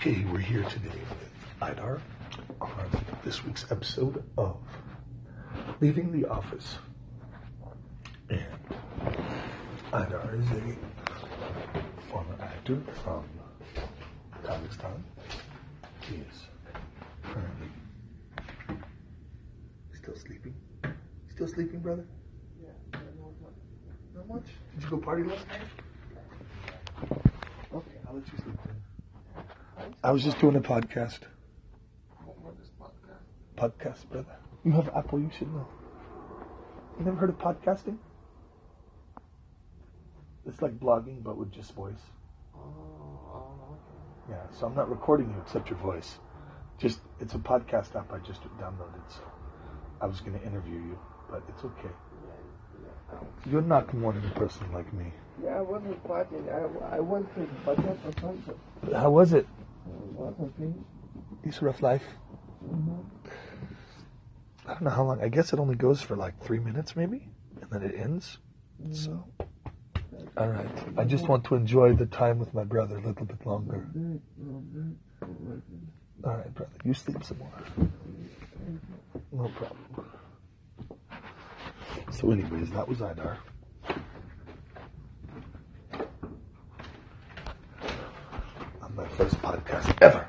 Okay, we're here today with Idar on this week's episode of Leaving the Office. And Idar is a former actor from Kazakhstan. He is currently still sleeping. Still sleeping, brother? Yeah, Not much. Did you go party last night? Okay, I'll let you sleep then. I was just doing a podcast. Podcast? Podcast, brother. You have Apple, you should know. You never heard of podcasting? It's like blogging, but with just voice. Okay. Yeah, so I'm not recording you except your voice. Just, it's a podcast app I just downloaded, so I was going to interview you, but it's okay. You're not more than a person like me. Yeah, I wasn't partying. I, I went to Budget for concert. How was it? It's rough life. Mm-hmm. I don't know how long. I guess it only goes for like three minutes, maybe, and then it ends. So, all right. I just want to enjoy the time with my brother a little bit longer. All right, brother. You sleep some more. No problem. So, anyways, that was Idar. On my first podcast ever.